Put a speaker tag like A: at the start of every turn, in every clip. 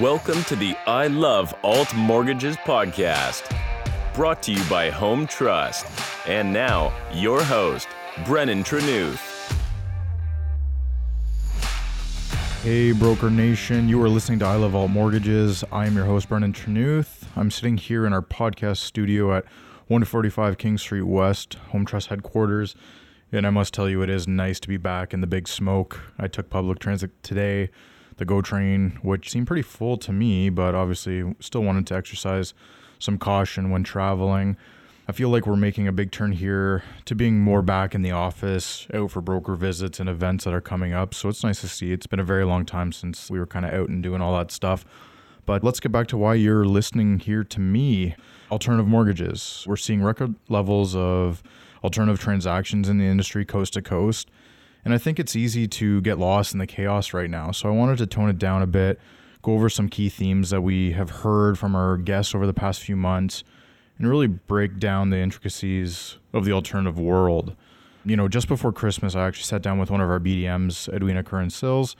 A: Welcome to the I Love Alt Mortgages podcast, brought to you by Home Trust. And now, your host, Brennan Trenuth.
B: Hey, Broker Nation. You are listening to I Love Alt Mortgages. I am your host, Brennan Trenuth. I'm sitting here in our podcast studio at 145 King Street West, Home Trust headquarters. And I must tell you, it is nice to be back in the big smoke. I took public transit today the GO train, which seemed pretty full to me, but obviously still wanted to exercise some caution when traveling. I feel like we're making a big turn here to being more back in the office, out for broker visits and events that are coming up. So it's nice to see. It's been a very long time since we were kind of out and doing all that stuff. But let's get back to why you're listening here to me. Alternative mortgages. We're seeing record levels of alternative transactions in the industry coast to coast. And I think it's easy to get lost in the chaos right now. So I wanted to tone it down a bit, go over some key themes that we have heard from our guests over the past few months, and really break down the intricacies of the alternative world. You know, just before Christmas, I actually sat down with one of our BDMs, Edwina Curran Sills.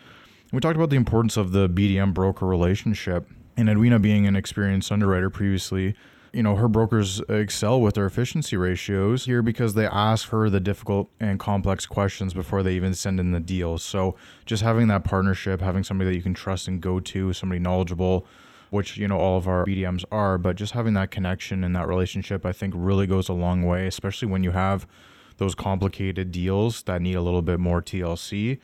B: We talked about the importance of the BDM broker relationship. And Edwina, being an experienced underwriter previously, you know, her brokers excel with their efficiency ratios here because they ask her the difficult and complex questions before they even send in the deals. So just having that partnership, having somebody that you can trust and go to, somebody knowledgeable, which, you know, all of our BDMs are, but just having that connection and that relationship, I think really goes a long way, especially when you have those complicated deals that need a little bit more TLC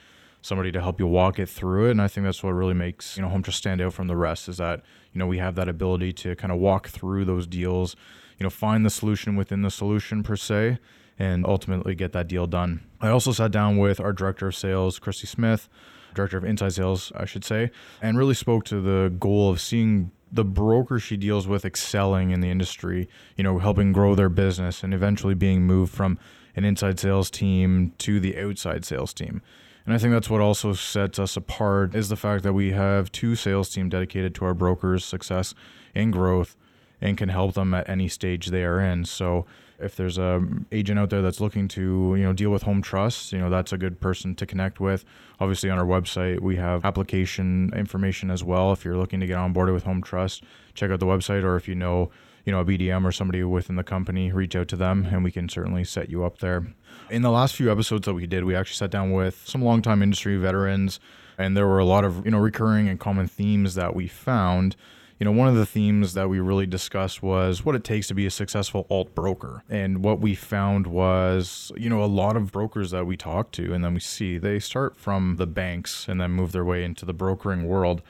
B: somebody to help you walk it through it. And I think that's what really makes, you know, Home Trust stand out from the rest is that, you know, we have that ability to kind of walk through those deals, you know, find the solution within the solution per se, and ultimately get that deal done. I also sat down with our director of sales, Christy Smith, director of inside sales, I should say, and really spoke to the goal of seeing the broker she deals with excelling in the industry, you know, helping grow their business and eventually being moved from an inside sales team to the outside sales team. And I think that's what also sets us apart is the fact that we have two sales team dedicated to our brokers' success and growth and can help them at any stage they are in. So if there's a agent out there that's looking to, you know, deal with home trust, you know, that's a good person to connect with. Obviously on our website, we have application information as well. If you're looking to get on board with home trust, check out the website or if you know you know, a BDM or somebody within the company, reach out to them and we can certainly set you up there. In the last few episodes that we did, we actually sat down with some longtime industry veterans and there were a lot of, you know, recurring and common themes that we found. You know, one of the themes that we really discussed was what it takes to be a successful alt broker. And what we found was, you know, a lot of brokers that we talk to and then we see, they start from the banks and then move their way into the brokering world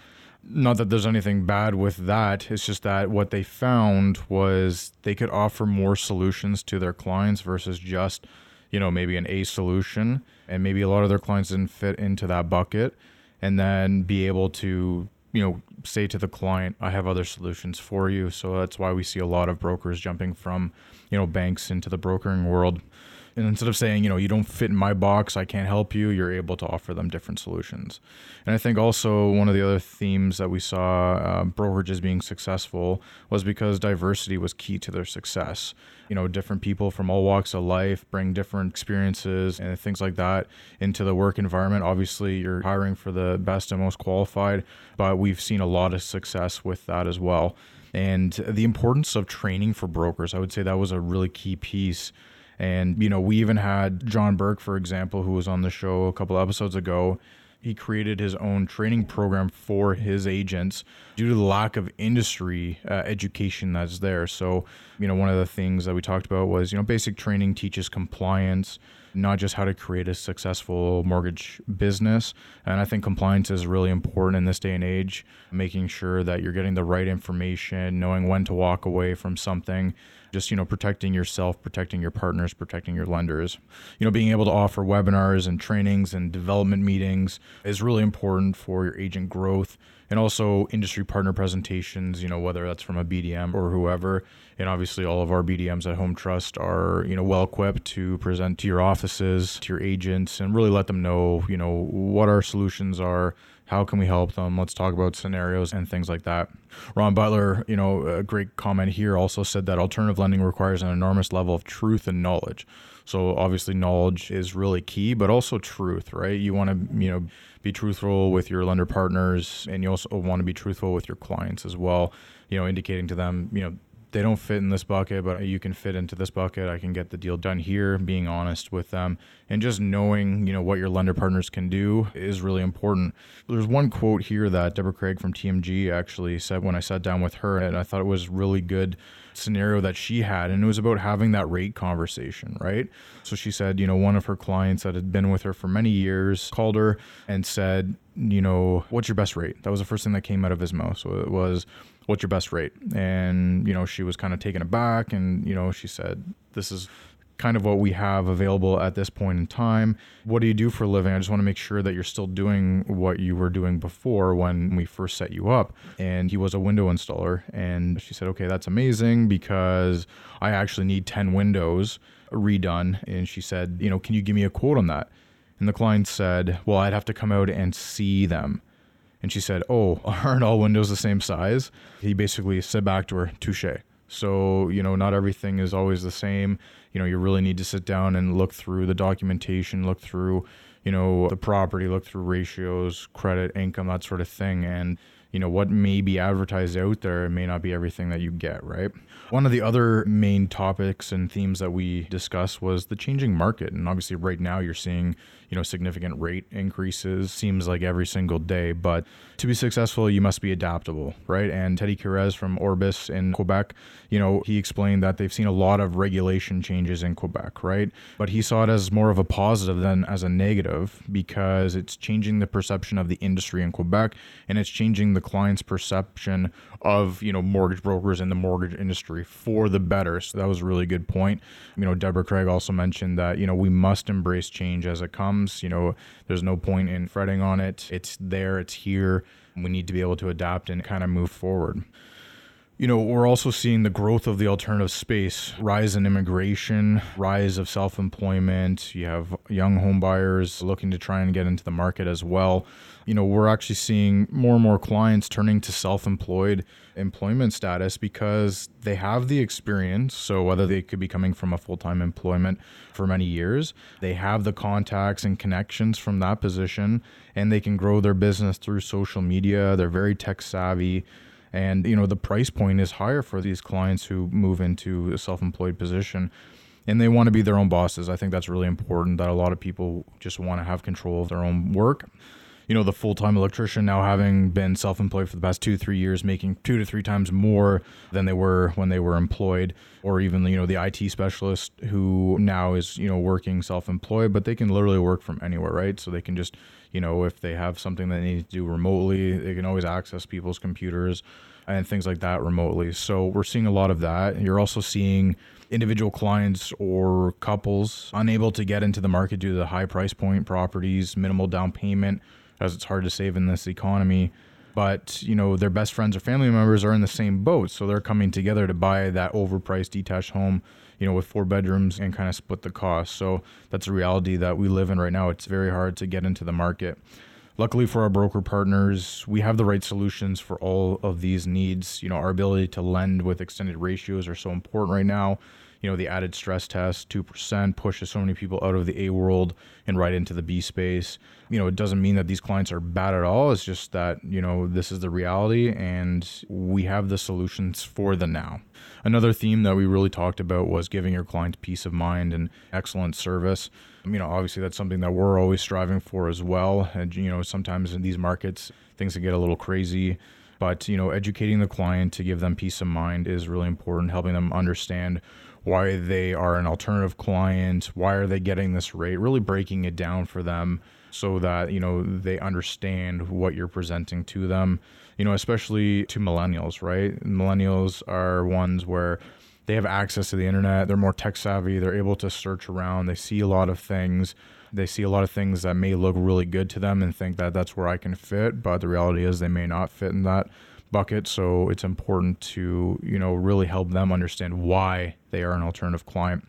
B: not that there's anything bad with that. It's just that what they found was they could offer more solutions to their clients versus just, you know, maybe an A solution. And maybe a lot of their clients didn't fit into that bucket. And then be able to, you know, say to the client, I have other solutions for you. So that's why we see a lot of brokers jumping from, you know, banks into the brokering world. And instead of saying, you know, you don't fit in my box, I can't help you, you're able to offer them different solutions. And I think also one of the other themes that we saw uh, brokerages being successful was because diversity was key to their success. You know, different people from all walks of life bring different experiences and things like that into the work environment. Obviously, you're hiring for the best and most qualified, but we've seen a lot of success with that as well. And the importance of training for brokers, I would say that was a really key piece and, you know, we even had John Burke, for example, who was on the show a couple episodes ago. He created his own training program for his agents due to the lack of industry uh, education that's there. So, you know, one of the things that we talked about was, you know, basic training teaches compliance, not just how to create a successful mortgage business. And I think compliance is really important in this day and age, making sure that you're getting the right information, knowing when to walk away from something just you know protecting yourself protecting your partners protecting your lenders you know being able to offer webinars and trainings and development meetings is really important for your agent growth and also industry partner presentations you know whether that's from a bdm or whoever. And obviously all of our bdms at home trust are you know well equipped to present to your offices to your agents and really let them know you know what our solutions are How can we help them? Let's talk about scenarios and things like that. Ron Butler, you know, a great comment here also said that alternative lending requires an enormous level of truth and knowledge. So obviously knowledge is really key, but also truth, right? You want to, you know, be truthful with your lender partners and you also want to be truthful with your clients as well, you know, indicating to them, you know, they don't fit in this bucket, but you can fit into this bucket. I can get the deal done here. Being honest with them and just knowing, you know, what your lender partners can do is really important. There's one quote here that Deborah Craig from TMG actually said when I sat down with her, and I thought it was really good scenario that she had and it was about having that rate conversation right so she said you know one of her clients that had been with her for many years called her and said you know what's your best rate that was the first thing that came out of his mouth so it was what's your best rate? And, you know, she was kind of taken aback and, you know, she said, this is kind of what we have available at this point in time. What do you do for a living? I just want to make sure that you're still doing what you were doing before when we first set you up. And he was a window installer. And she said, okay, that's amazing because I actually need 10 windows redone. And she said, you know, can you give me a quote on that? And the client said, well, I'd have to come out and see them. And she said, Oh, aren't all windows the same size? He basically said back to her, Touche. So, you know, not everything is always the same. You know, you really need to sit down and look through the documentation, look through, you know, the property, look through ratios, credit, income, that sort of thing. And, you know, what may be advertised out there may not be everything that you get, right? One of the other main topics and themes that we discussed was the changing market. And obviously, right now, you're seeing you know significant rate increases seems like every single day but to be successful you must be adaptable right? And teddy Quirez from orbis in quebec you know he explained that they've seen a lot of regulation changes in quebec right? But he saw it as more of a positive than as a negative because it's changing the perception of the industry in quebec and it's changing the client's perception of you know mortgage brokers in the mortgage industry for the better. So that was a really good point. You know deborah craig also mentioned that you know we must embrace change as it comes comes. You know, there's no point in fretting on it. It's there, it's here. We need to be able to adapt and kind of move forward. You know, we're also seeing the growth of the alternative space, rise in immigration, rise of self employment. You have young homebuyers looking to try and get into the market as well. You know, we're actually seeing more and more clients turning to self employed employment status because they have the experience. So, whether they could be coming from a full time employment for many years, they have the contacts and connections from that position, and they can grow their business through social media. They're very tech savvy and you know the price point is higher for these clients who move into a self-employed position and they want to be their own bosses. I think that's really important that a lot of people just want to have control of their own work you know the full-time electrician now having been self-employed for the past two three years making two to three times more than they were when they were employed or even you know the it specialist who now is you know working self-employed but they can literally work from anywhere right so they can just you know, if they have something that they need to do remotely, they can always access people's computers and things like that remotely. So we're seeing a lot of that. You're also seeing individual clients or couples unable to get into the market due to the high price point properties, minimal down payment, as it's hard to save in this economy. But you know their best friends or family members are in the same boat, so they're coming together to buy that overpriced detached home you know, with four bedrooms and kind of split the cost. So that's a reality that we live in right now. It's very hard to get into the market. Luckily for our broker partners, we have the right solutions for all of these needs. You know, our ability to lend with extended ratios are so important right now you know, the added stress test, 2% pushes so many people out of the A world and right into the B space. You know, it doesn't mean that these clients are bad at all. It's just that, you know, this is the reality and we have the solutions for the now. Another theme that we really talked about was giving your clients peace of mind and excellent service. You know, obviously that's something that we're always striving for as well. And, you know, sometimes in these markets, things can get a little crazy but you know educating the client to give them peace of mind is really important helping them understand why they are an alternative client, why are they getting this rate, really breaking it down for them so that, you know, they understand what you're presenting to them, you know, especially to millennials, right? Millennials are ones where they have access to the internet, they're more tech savvy, they're able to search around, they see a lot of things. They see a lot of things that may look really good to them and think that that's where I can fit, but the reality is they may not fit in that bucket. So it's important to, you know, really help them understand why they are an alternative client.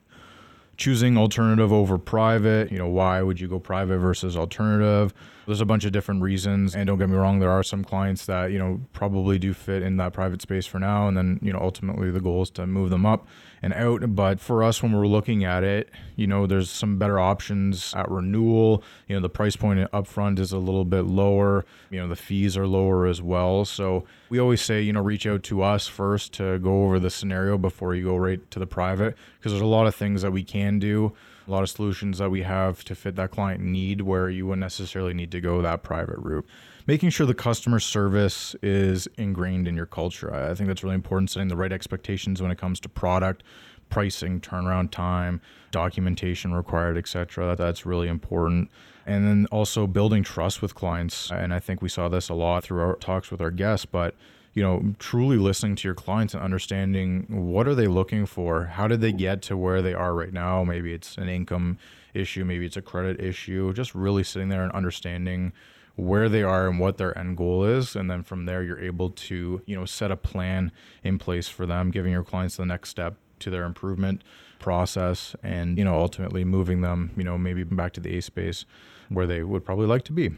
B: Choosing alternative over private, you know, why would you go private versus alternative? There's a bunch of different reasons. And don't get me wrong, there are some clients that, you know, probably do fit in that private space for now. And then, you know, ultimately the goal is to move them up and out. But for us, when we're looking at it, you know, there's some better options at renewal. You know, the price point upfront is a little bit lower. You know, the fees are lower as well. So we always say, you know, reach out to us first to go over the scenario before you go right to the private because there's a lot of things that we can do a lot of solutions that we have to fit that client need where you wouldn't necessarily need to go that private route. Making sure the customer service is ingrained in your culture. I think that's really important, setting the right expectations when it comes to product, pricing, turnaround time, documentation required, etc. That, that's really important. And then also building trust with clients. And I think we saw this a lot through our talks with our guests, but you know, truly listening to your clients and understanding what are they looking for? How did they get to where they are right now? Maybe it's an income issue, maybe it's a credit issue. Just really sitting there and understanding where they are and what their end goal is and then from there you're able to, you know, set a plan in place for them, giving your clients the next step to their improvement process and, you know, ultimately moving them, you know, maybe back to the A space where they would probably like to be.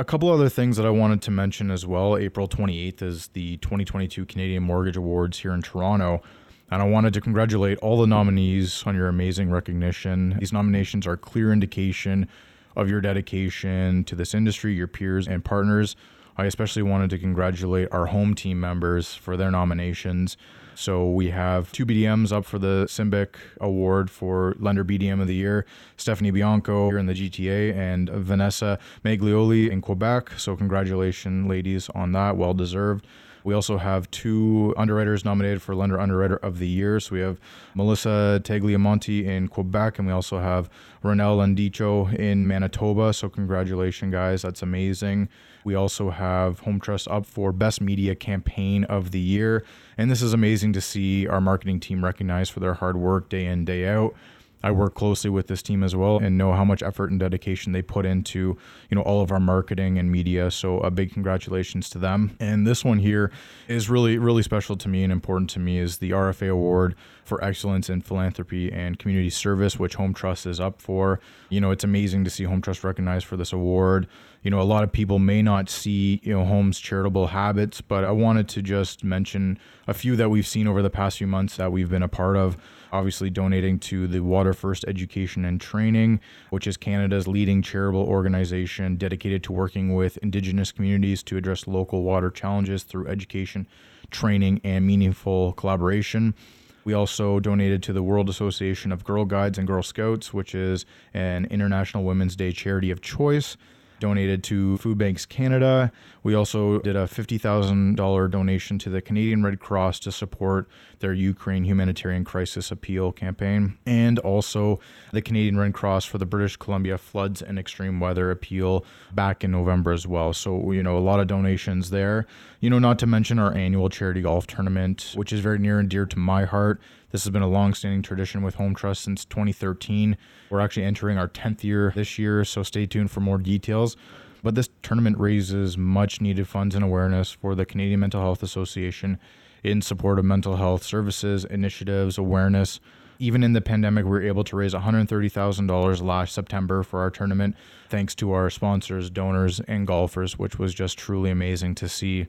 B: A couple other things that I wanted to mention as well. April 28th is the 2022 Canadian Mortgage Awards here in Toronto. And I wanted to congratulate all the nominees on your amazing recognition. These nominations are clear indication of your dedication to this industry, your peers and partners. I especially wanted to congratulate our home team members for their nominations. So we have two BDMs up for the Simbic Award for Lender BDM of the Year Stephanie Bianco here in the GTA and Vanessa Maglioli in Quebec. So congratulations, ladies, on that. Well deserved. We also have two underwriters nominated for Lender Underwriter of the Year. So we have Melissa Tagliamonte in Quebec, and we also have Renelle Landicho in Manitoba. So congratulations, guys. That's amazing. We also have Home Trust up for Best Media Campaign of the Year. And this is amazing to see our marketing team recognized for their hard work day in, day out. I work closely with this team as well and know how much effort and dedication they put into, you know, all of our marketing and media. So a big congratulations to them. And this one here is really, really special to me and important to me is the RFA Award for Excellence in Philanthropy and Community Service, which Home Trust is up for. You know, it's amazing to see Home Trust recognized for this award. You know, a lot of people may not see, you know, Home's charitable habits, but I wanted to just mention a few that we've seen over the past few months that we've been a part of obviously donating to the Water First Education and Training, which is Canada's leading charitable organization dedicated to working with Indigenous communities to address local water challenges through education, training, and meaningful collaboration. We also donated to the World Association of Girl Guides and Girl Scouts, which is an International Women's Day charity of choice donated to Food Banks Canada. We also did a $50,000 donation to the Canadian Red Cross to support their Ukraine humanitarian crisis appeal campaign, and also the Canadian Red Cross for the British Columbia floods and extreme weather appeal back in November as well. So, you know, a lot of donations there. You know, not to mention our annual charity golf tournament, which is very near and dear to my heart. This has been a long-standing tradition with Home Trust since 2013. We're actually entering our 10th year this year, so stay tuned for more details. But this tournament raises much needed funds and awareness for the Canadian Mental Health Association in support of mental health services, initiatives, awareness. Even in the pandemic, we were able to raise $130,000 last September for our tournament, thanks to our sponsors, donors, and golfers, which was just truly amazing to see.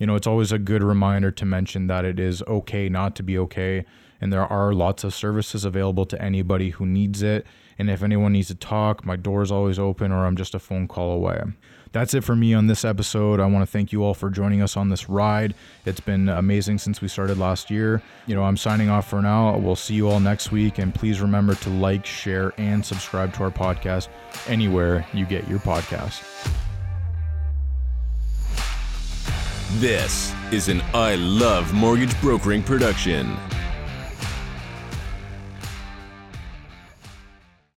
B: You know, it's always a good reminder to mention that it is okay not to be okay and there are lots of services available to anybody who needs it. And if anyone needs to talk, my door is always open or I'm just a phone call away. That's it for me on this episode. I want to thank you all for joining us on this ride. It's been amazing since we started last year. You know, I'm signing off for now. We'll see you all next week. And please remember to like, share, and subscribe to our podcast anywhere you get your podcast.
A: This is an I Love Mortgage Brokering production.